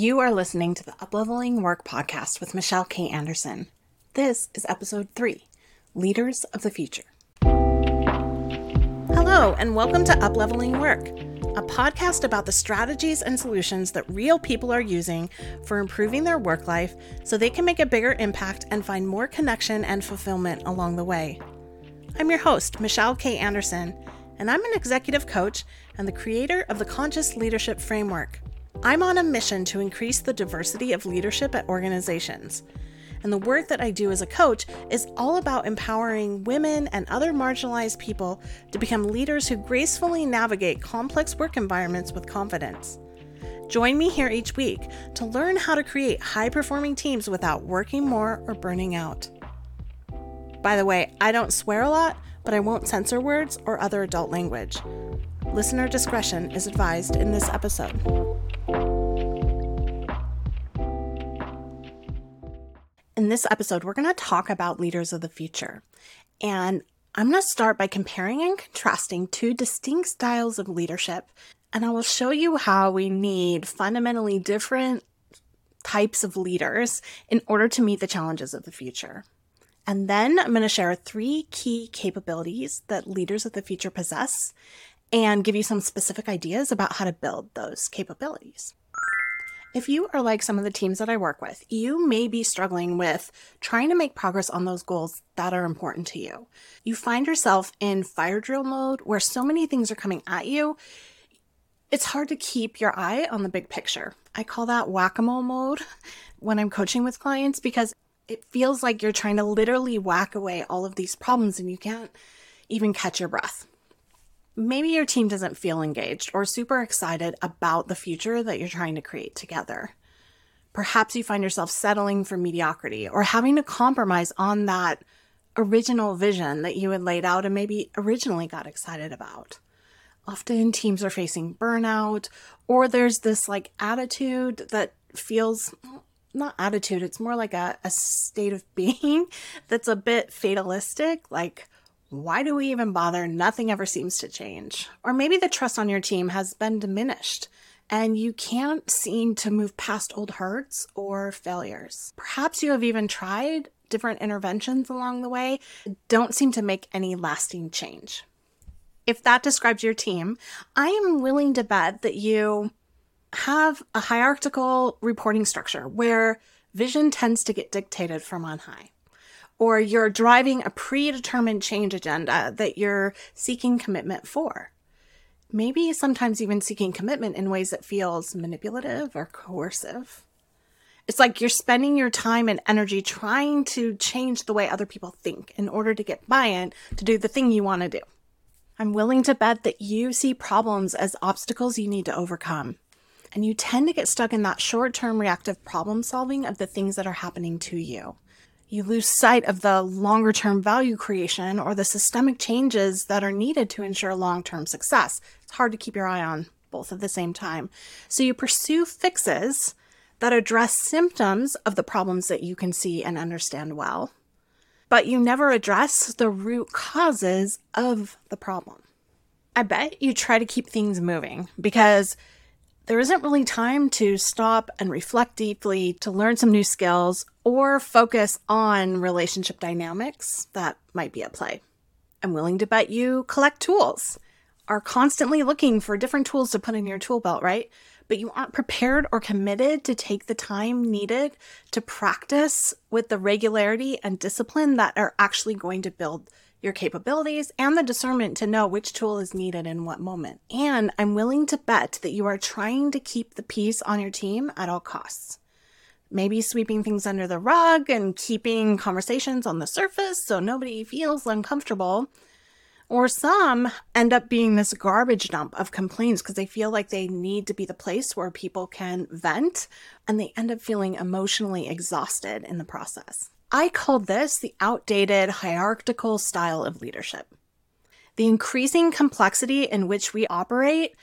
You are listening to the Upleveling Work podcast with Michelle K. Anderson. This is episode three Leaders of the Future. Hello, and welcome to Upleveling Work, a podcast about the strategies and solutions that real people are using for improving their work life so they can make a bigger impact and find more connection and fulfillment along the way. I'm your host, Michelle K. Anderson, and I'm an executive coach and the creator of the Conscious Leadership Framework. I'm on a mission to increase the diversity of leadership at organizations. And the work that I do as a coach is all about empowering women and other marginalized people to become leaders who gracefully navigate complex work environments with confidence. Join me here each week to learn how to create high performing teams without working more or burning out. By the way, I don't swear a lot, but I won't censor words or other adult language. Listener discretion is advised in this episode. In this episode, we're going to talk about leaders of the future. And I'm going to start by comparing and contrasting two distinct styles of leadership. And I will show you how we need fundamentally different types of leaders in order to meet the challenges of the future. And then I'm going to share three key capabilities that leaders of the future possess and give you some specific ideas about how to build those capabilities. If you are like some of the teams that I work with, you may be struggling with trying to make progress on those goals that are important to you. You find yourself in fire drill mode where so many things are coming at you. It's hard to keep your eye on the big picture. I call that whack a mole mode when I'm coaching with clients because it feels like you're trying to literally whack away all of these problems and you can't even catch your breath maybe your team doesn't feel engaged or super excited about the future that you're trying to create together. Perhaps you find yourself settling for mediocrity or having to compromise on that original vision that you had laid out and maybe originally got excited about. Often teams are facing burnout or there's this like attitude that feels not attitude, it's more like a, a state of being that's a bit fatalistic, like, why do we even bother? Nothing ever seems to change. Or maybe the trust on your team has been diminished and you can't seem to move past old hurts or failures. Perhaps you have even tried different interventions along the way, don't seem to make any lasting change. If that describes your team, I am willing to bet that you have a hierarchical reporting structure where vision tends to get dictated from on high or you're driving a predetermined change agenda that you're seeking commitment for. Maybe sometimes even seeking commitment in ways that feels manipulative or coercive. It's like you're spending your time and energy trying to change the way other people think in order to get buy-in to do the thing you want to do. I'm willing to bet that you see problems as obstacles you need to overcome. And you tend to get stuck in that short term reactive problem solving of the things that are happening to you you lose sight of the longer term value creation or the systemic changes that are needed to ensure long term success. It's hard to keep your eye on both at the same time. So you pursue fixes that address symptoms of the problems that you can see and understand well, but you never address the root causes of the problem. I bet you try to keep things moving because there isn't really time to stop and reflect deeply to learn some new skills or focus on relationship dynamics that might be at play. I'm willing to bet you collect tools, are constantly looking for different tools to put in your tool belt, right? But you aren't prepared or committed to take the time needed to practice with the regularity and discipline that are actually going to build your capabilities and the discernment to know which tool is needed in what moment. And I'm willing to bet that you are trying to keep the peace on your team at all costs maybe sweeping things under the rug and keeping conversations on the surface so nobody feels uncomfortable. Or some end up being this garbage dump of complaints because they feel like they need to be the place where people can vent and they end up feeling emotionally exhausted in the process. I call this the outdated hierarchical style of leadership. The increasing complexity in which we operate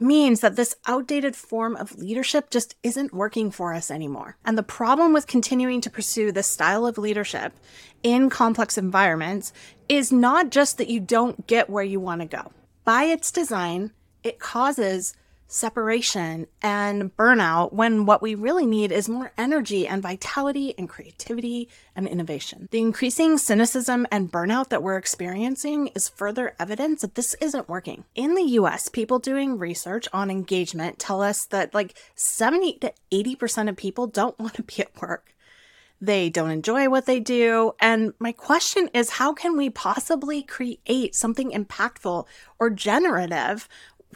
means that this outdated form of leadership just isn't working for us anymore. And the problem with continuing to pursue this style of leadership in complex environments is not just that you don't get where you want to go. By its design, it causes separation, and burnout when what we really need is more energy and vitality and creativity and innovation. The increasing cynicism and burnout that we're experiencing is further evidence that this isn't working. In the US, people doing research on engagement tell us that like 70 to 80% of people don't want to be at work. They don't enjoy what they do. And my question is how can we possibly create something impactful or generative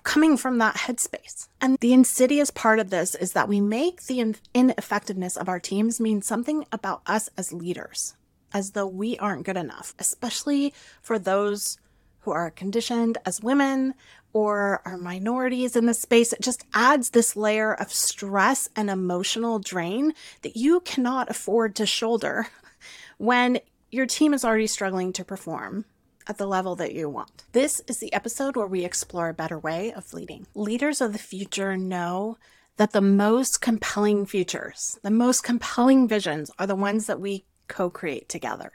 coming from that headspace? And the insidious part of this is that we make the ineffectiveness of our teams mean something about us as leaders, as though we aren't good enough, especially for those who are conditioned as women or are minorities in the space. It just adds this layer of stress and emotional drain that you cannot afford to shoulder when your team is already struggling to perform at the level that you want. This is the episode where we explore a better way of leading. Leaders of the future know that the most compelling futures, the most compelling visions are the ones that we co create together.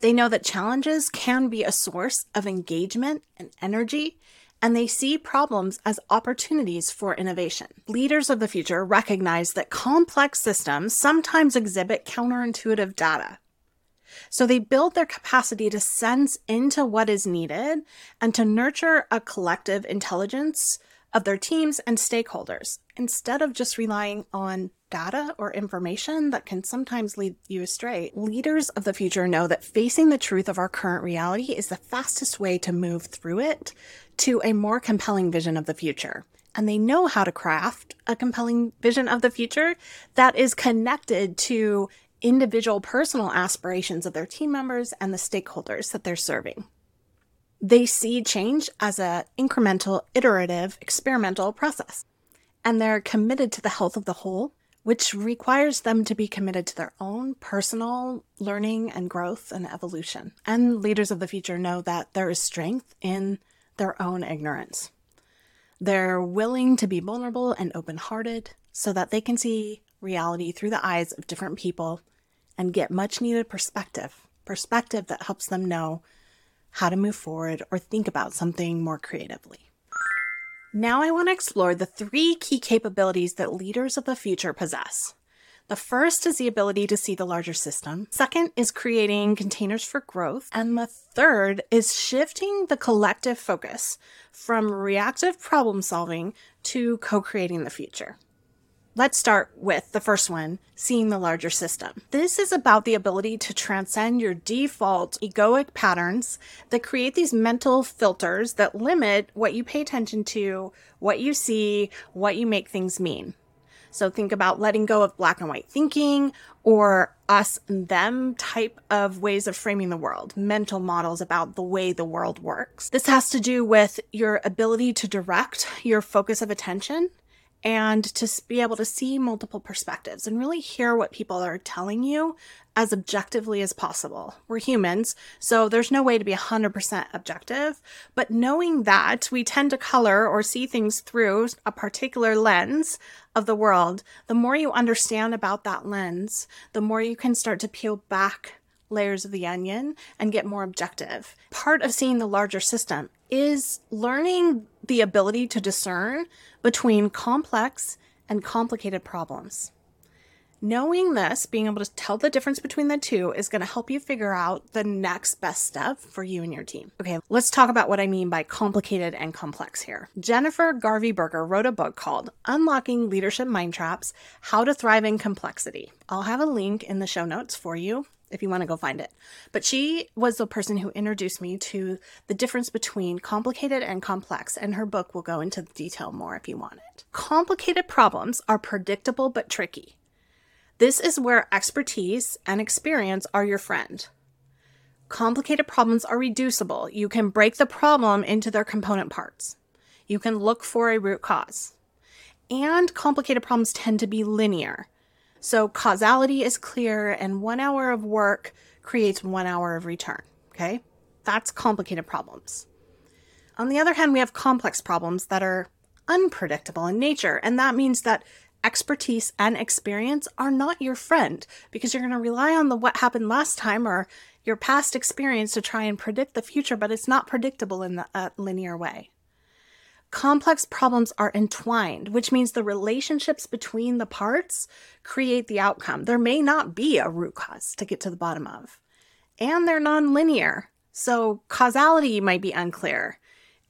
They know that challenges can be a source of engagement and energy, and they see problems as opportunities for innovation. Leaders of the future recognize that complex systems sometimes exhibit counterintuitive data. So they build their capacity to sense into what is needed and to nurture a collective intelligence of their teams and stakeholders instead of just relying on data or information that can sometimes lead you astray. Leaders of the future know that facing the truth of our current reality is the fastest way to move through it to a more compelling vision of the future. And they know how to craft a compelling vision of the future that is connected to individual personal aspirations of their team members and the stakeholders that they're serving. They see change as an incremental, iterative, experimental process. And they're committed to the health of the whole which requires them to be committed to their own personal learning and growth and evolution. And leaders of the future know that there is strength in their own ignorance. They're willing to be vulnerable and open hearted so that they can see reality through the eyes of different people and get much needed perspective, perspective that helps them know how to move forward or think about something more creatively. Now I want to explore the three key capabilities that leaders of the future possess. The first is the ability to see the larger system. Second is creating containers for growth. And the third is shifting the collective focus from reactive problem solving to co creating the future. Let's start with the first one, seeing the larger system. This is about the ability to transcend your default egoic patterns that create these mental filters that limit what you pay attention to, what you see, what you make things mean. So think about letting go of black and white thinking or us and them type of ways of framing the world, mental models about the way the world works. This has to do with your ability to direct your focus of attention and to be able to see multiple perspectives and really hear what people are telling you as objectively as possible. We're humans, so there's no way to be 100% objective, but knowing that we tend to color or see things through a particular lens of the world, the more you understand about that lens, the more you can start to peel back layers of the onion and get more objective. Part of seeing the larger system is learning the ability to discern between complex and complicated problems. Knowing this, being able to tell the difference between the two, is going to help you figure out the next best step for you and your team. Okay, let's talk about what I mean by complicated and complex here. Jennifer Garvey Berger wrote a book called Unlocking Leadership Mind Traps How to Thrive in Complexity. I'll have a link in the show notes for you if you want to go find it. But she was the person who introduced me to the difference between complicated and complex, and her book will go into detail more if you want it. Complicated problems are predictable but tricky. This is where expertise and experience are your friend. Complicated problems are reducible. You can break the problem into their component parts. You can look for a root cause. And complicated problems tend to be linear. So causality is clear, and one hour of work creates one hour of return. Okay? That's complicated problems. On the other hand, we have complex problems that are unpredictable in nature, and that means that expertise and experience are not your friend because you're going to rely on the what happened last time or your past experience to try and predict the future, but it's not predictable in a uh, linear way. complex problems are entwined, which means the relationships between the parts create the outcome. There may not be a root cause to get to the bottom of, and they're nonlinear. So causality might be unclear.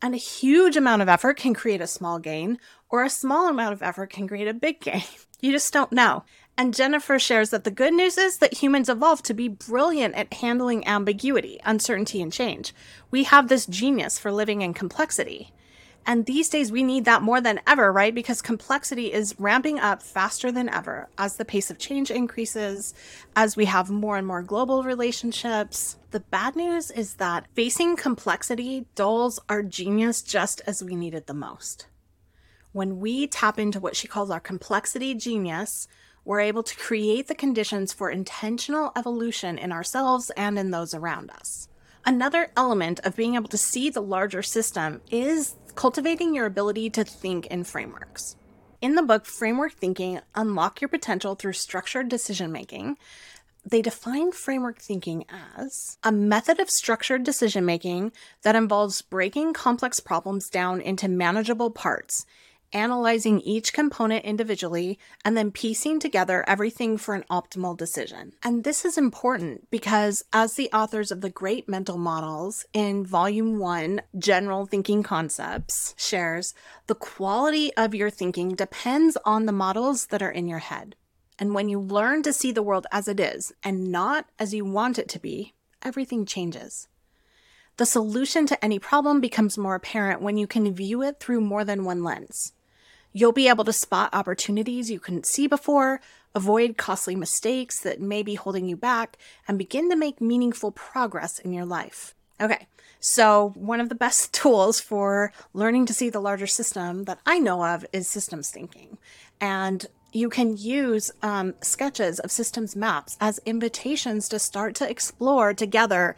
And a huge amount of effort can create a small gain, or a small amount of effort can create a big gain. You just don't know. And Jennifer shares that the good news is that humans evolved to be brilliant at handling ambiguity, uncertainty, and change. We have this genius for living in complexity. And these days we need that more than ever, right? Because complexity is ramping up faster than ever as the pace of change increases, as we have more and more global relationships. The bad news is that facing complexity dulls our genius just as we need it the most. When we tap into what she calls our complexity genius, we're able to create the conditions for intentional evolution in ourselves and in those around us. Another element of being able to see the larger system is cultivating your ability to think in frameworks. In the book Framework Thinking Unlock Your Potential Through Structured Decision Making, they define framework thinking as a method of structured decision making that involves breaking complex problems down into manageable parts analyzing each component individually, and then piecing together everything for an optimal decision. And this is important because, as the authors of the Great Mental Models in Volume 1, General Thinking Concepts, shares, the quality of your thinking depends on the models that are in your head. And when you learn to see the world as it is and not as you want it to be, everything changes. The solution to any problem becomes more apparent when you can view it through more than one lens. You'll be able to spot opportunities you couldn't see before, avoid costly mistakes that may be holding you back, and begin to make meaningful progress in your life. Okay, so one of the best tools for learning to see the larger system that I know of is systems thinking. And you can use um, sketches of systems maps as invitations to start to explore together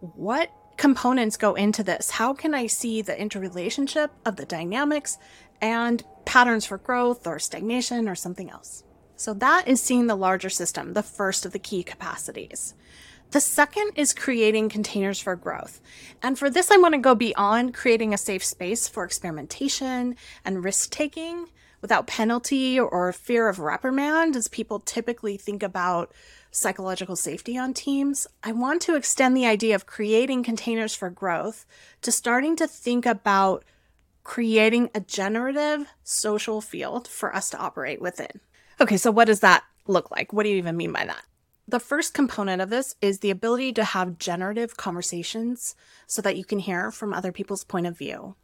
what components go into this. How can I see the interrelationship of the dynamics and patterns for growth or stagnation or something else. So that is seeing the larger system, the first of the key capacities. The second is creating containers for growth. And for this, I want to go beyond creating a safe space for experimentation and risk taking without penalty or fear of reprimand, as people typically think about psychological safety on teams. I want to extend the idea of creating containers for growth to starting to think about creating a generative social field for us to operate within. Okay, so what does that look like? What do you even mean by that? The first component of this is the ability to have generative conversations so that you can hear from other people's point of view.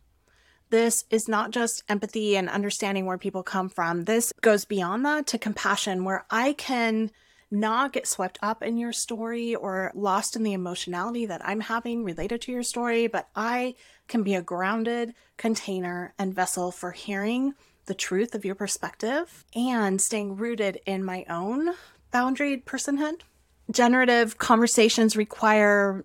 This is not just empathy and understanding where people come from. This goes beyond that to compassion, where I can not get swept up in your story or lost in the emotionality that I'm having related to your story, but I can be a grounded container and vessel for hearing the truth of your perspective and staying rooted in my own boundaried personhood. Generative conversations require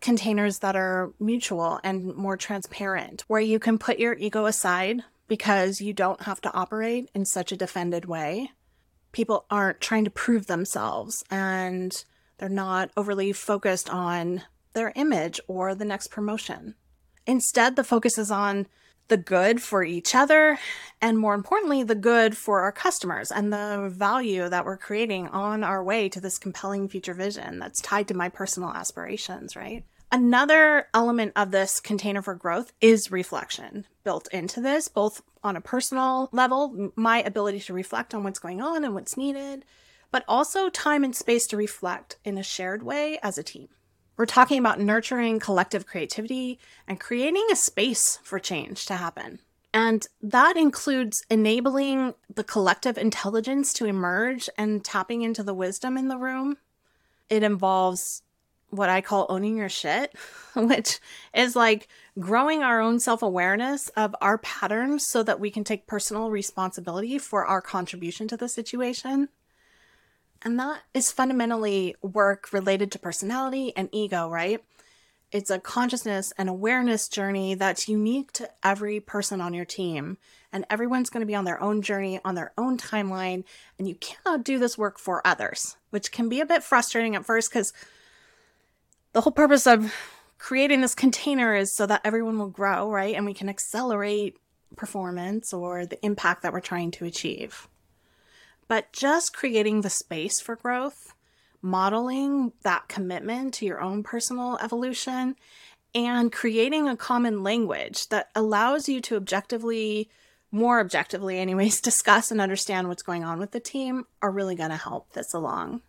containers that are mutual and more transparent, where you can put your ego aside because you don't have to operate in such a defended way people aren't trying to prove themselves and they're not overly focused on their image or the next promotion. Instead, the focus is on the good for each other and more importantly, the good for our customers and the value that we're creating on our way to this compelling future vision that's tied to my personal aspirations, right? Another element of this container for growth is reflection built into this, both on a personal level, my ability to reflect on what's going on and what's needed, but also time and space to reflect in a shared way as a team. We're talking about nurturing collective creativity and creating a space for change to happen. And that includes enabling the collective intelligence to emerge and tapping into the wisdom in the room. It involves what I call owning your shit, which is like growing our own self awareness of our patterns so that we can take personal responsibility for our contribution to the situation. And that is fundamentally work related to personality and ego, right? It's a consciousness and awareness journey that's unique to every person on your team. And everyone's going to be on their own journey, on their own timeline. And you cannot do this work for others, which can be a bit frustrating at first because the whole purpose of creating this container is so that everyone will grow, right? And we can accelerate performance or the impact that we're trying to achieve. But just creating the space for growth, modeling that commitment to your own personal evolution, and creating a common language that allows you to objectively, more objectively, anyways, discuss and understand what's going on with the team are really going to help this along.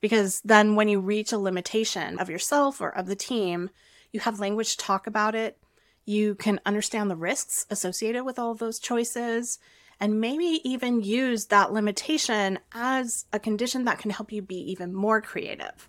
Because then when you reach a limitation of yourself or of the team, you have language to talk about it. You can understand the risks associated with all of those choices and maybe even use that limitation as a condition that can help you be even more creative.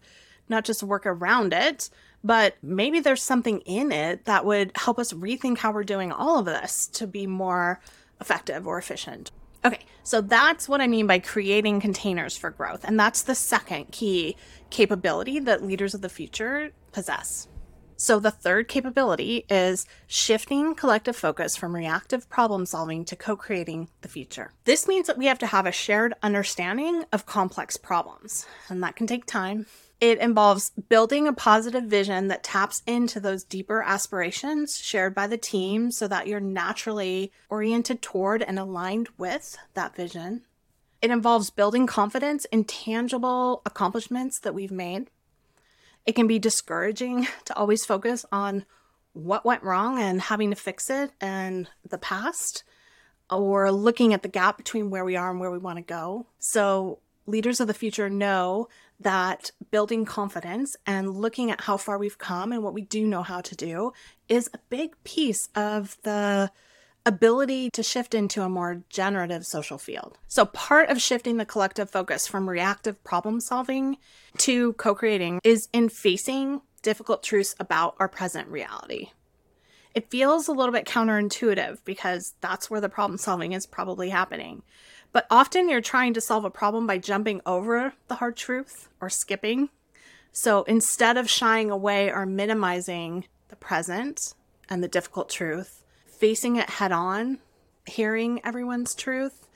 Not just work around it, but maybe there's something in it that would help us rethink how we're doing all of this to be more effective or efficient. Okay, so that's what I mean by creating containers for growth. And that's the second key capability that leaders of the future possess. So the third capability is shifting collective focus from reactive problem solving to co creating the future. This means that we have to have a shared understanding of complex problems, and that can take time. It involves building a positive vision that taps into those deeper aspirations shared by the team so that you're naturally oriented toward and aligned with that vision. It involves building confidence in tangible accomplishments that we've made it can be discouraging to always focus on what went wrong and having to fix it and the past, or looking at the gap between where we are and where we want to go. So, leaders of the future know that building confidence and looking at how far we've come and what we do know how to do is a big piece of the ability to shift into a more generative social field. So, part of shifting the collective focus from reactive problem solving to co creating is in facing difficult truths about our present reality. It feels a little bit counterintuitive because that's where the problem solving is probably happening. But often you're trying to solve a problem by jumping over the hard truth or skipping. So instead of shying away or minimizing the present and the difficult truth, facing it head on, hearing everyone's truth,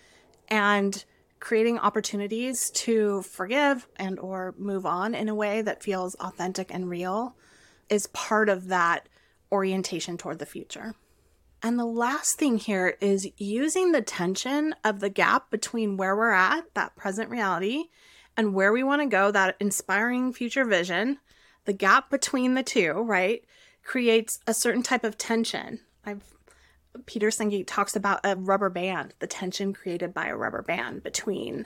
and creating opportunities to forgive and or move on in a way that feels authentic and real is part of that orientation toward the future. And the last thing here is using the tension of the gap between where we're at, that present reality, and where we want to go, that inspiring future vision. The gap between the two, right, creates a certain type of tension. I've Peter Senge talks about a rubber band, the tension created by a rubber band between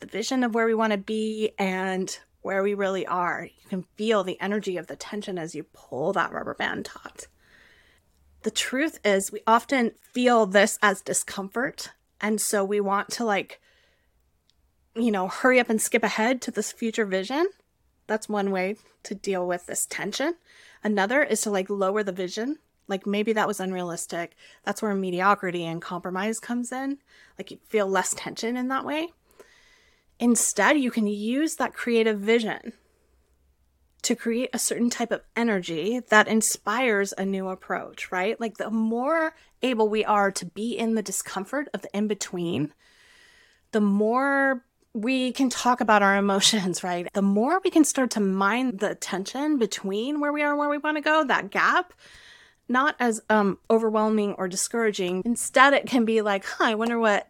the vision of where we want to be and where we really are. You can feel the energy of the tension as you pull that rubber band taut. The truth is, we often feel this as discomfort. And so we want to, like, you know, hurry up and skip ahead to this future vision. That's one way to deal with this tension. Another is to, like, lower the vision like maybe that was unrealistic. That's where mediocrity and compromise comes in. Like you feel less tension in that way. Instead, you can use that creative vision to create a certain type of energy that inspires a new approach, right? Like the more able we are to be in the discomfort of the in between, the more we can talk about our emotions, right? The more we can start to mind the tension between where we are and where we want to go, that gap, not as um, overwhelming or discouraging. Instead, it can be like, huh, I wonder what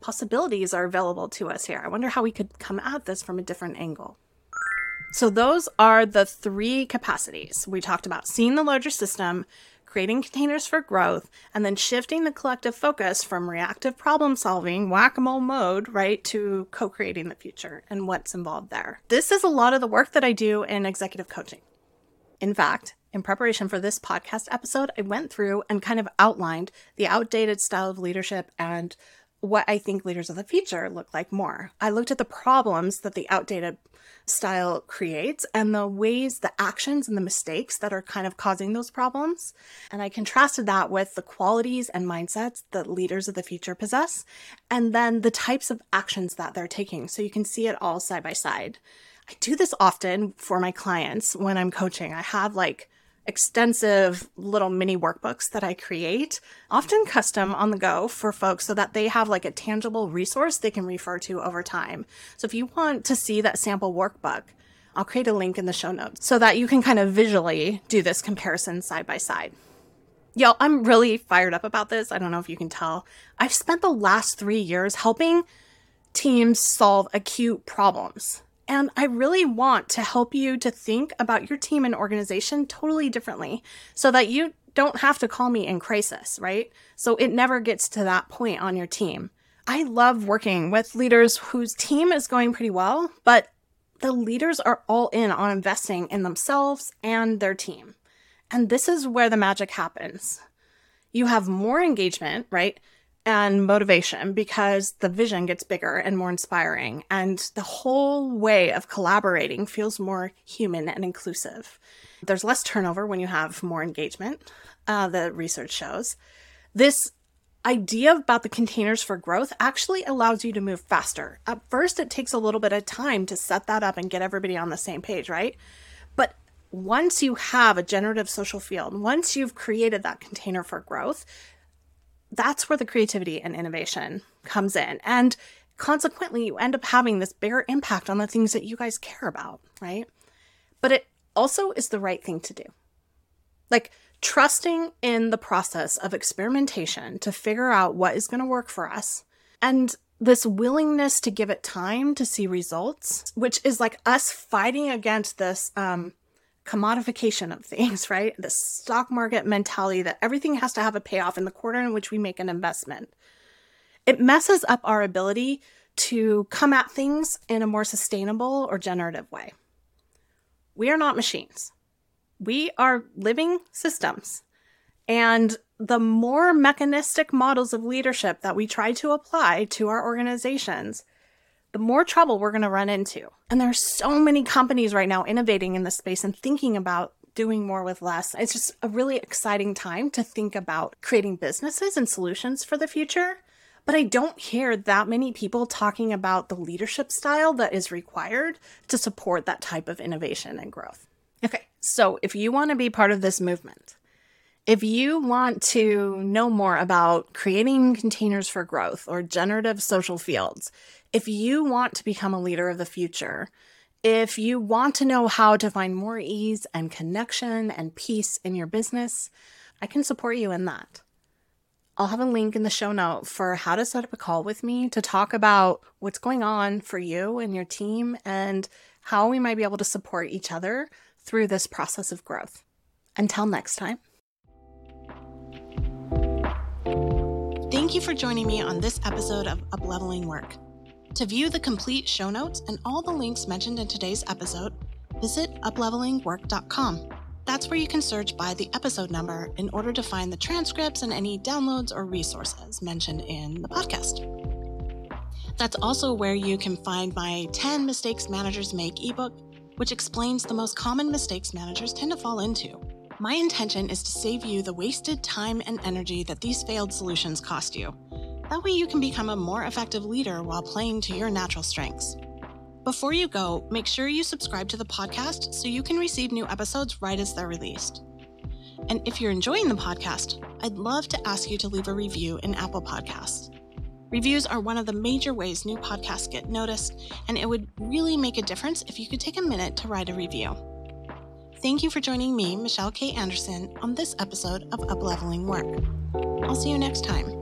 possibilities are available to us here. I wonder how we could come at this from a different angle. So, those are the three capacities. We talked about seeing the larger system, creating containers for growth, and then shifting the collective focus from reactive problem solving, whack a mole mode, right, to co creating the future and what's involved there. This is a lot of the work that I do in executive coaching. In fact, in preparation for this podcast episode, I went through and kind of outlined the outdated style of leadership and what I think leaders of the future look like more. I looked at the problems that the outdated style creates and the ways, the actions, and the mistakes that are kind of causing those problems. And I contrasted that with the qualities and mindsets that leaders of the future possess, and then the types of actions that they're taking. So you can see it all side by side. I do this often for my clients when I'm coaching. I have like extensive little mini workbooks that I create, often custom on the go for folks so that they have like a tangible resource they can refer to over time. So if you want to see that sample workbook, I'll create a link in the show notes so that you can kind of visually do this comparison side by side. Yo, I'm really fired up about this. I don't know if you can tell. I've spent the last three years helping teams solve acute problems. And I really want to help you to think about your team and organization totally differently so that you don't have to call me in crisis, right? So it never gets to that point on your team. I love working with leaders whose team is going pretty well, but the leaders are all in on investing in themselves and their team. And this is where the magic happens. You have more engagement, right? And motivation because the vision gets bigger and more inspiring. And the whole way of collaborating feels more human and inclusive. There's less turnover when you have more engagement, uh, the research shows. This idea about the containers for growth actually allows you to move faster. At first, it takes a little bit of time to set that up and get everybody on the same page, right? But once you have a generative social field, once you've created that container for growth, that's where the creativity and innovation comes in. And consequently, you end up having this bigger impact on the things that you guys care about, right? But it also is the right thing to do. Like, trusting in the process of experimentation to figure out what is going to work for us and this willingness to give it time to see results which is like us fighting against this um, commodification of things right? The stock market mentality that everything has to have a payoff in the quarter in which we make an investment. It messes up our ability to come at things in a more sustainable or generative way. We are not machines. We are living systems. And the more mechanistic models of leadership that we try to apply to our organizations, the more trouble we're going to run into. And there are so many companies right now innovating in this space and thinking about doing more with less. It's just a really exciting time to think about creating businesses and solutions for the future. But I don't hear that many people talking about the leadership style that is required to support that type of innovation and growth. Okay, so if you want to be part of this movement, if you want to know more about creating containers for growth or generative social fields, if you want to become a leader of the future, if you want to know how to find more ease and connection and peace in your business, I can support you in that. I'll have a link in the show note for how to set up a call with me to talk about what's going on for you and your team and how we might be able to support each other through this process of growth. Until next time. Thank you for joining me on this episode of Upleveling Work. To view the complete show notes and all the links mentioned in today's episode, visit uplevelingwork.com. That's where you can search by the episode number in order to find the transcripts and any downloads or resources mentioned in the podcast. That's also where you can find my 10 Mistakes Managers Make ebook which explains the most common mistakes managers tend to fall into. My intention is to save you the wasted time and energy that these failed solutions cost you. That way, you can become a more effective leader while playing to your natural strengths. Before you go, make sure you subscribe to the podcast so you can receive new episodes right as they're released. And if you're enjoying the podcast, I'd love to ask you to leave a review in Apple Podcasts. Reviews are one of the major ways new podcasts get noticed, and it would really make a difference if you could take a minute to write a review. Thank you for joining me, Michelle K. Anderson, on this episode of Upleveling Work. I'll see you next time.